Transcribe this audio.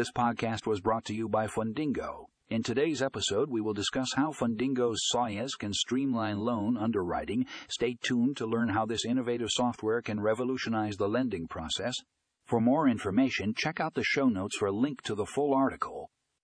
This podcast was brought to you by Fundingo. In today's episode, we will discuss how Fundingo's SaaS can streamline loan underwriting. Stay tuned to learn how this innovative software can revolutionize the lending process. For more information, check out the show notes for a link to the full article.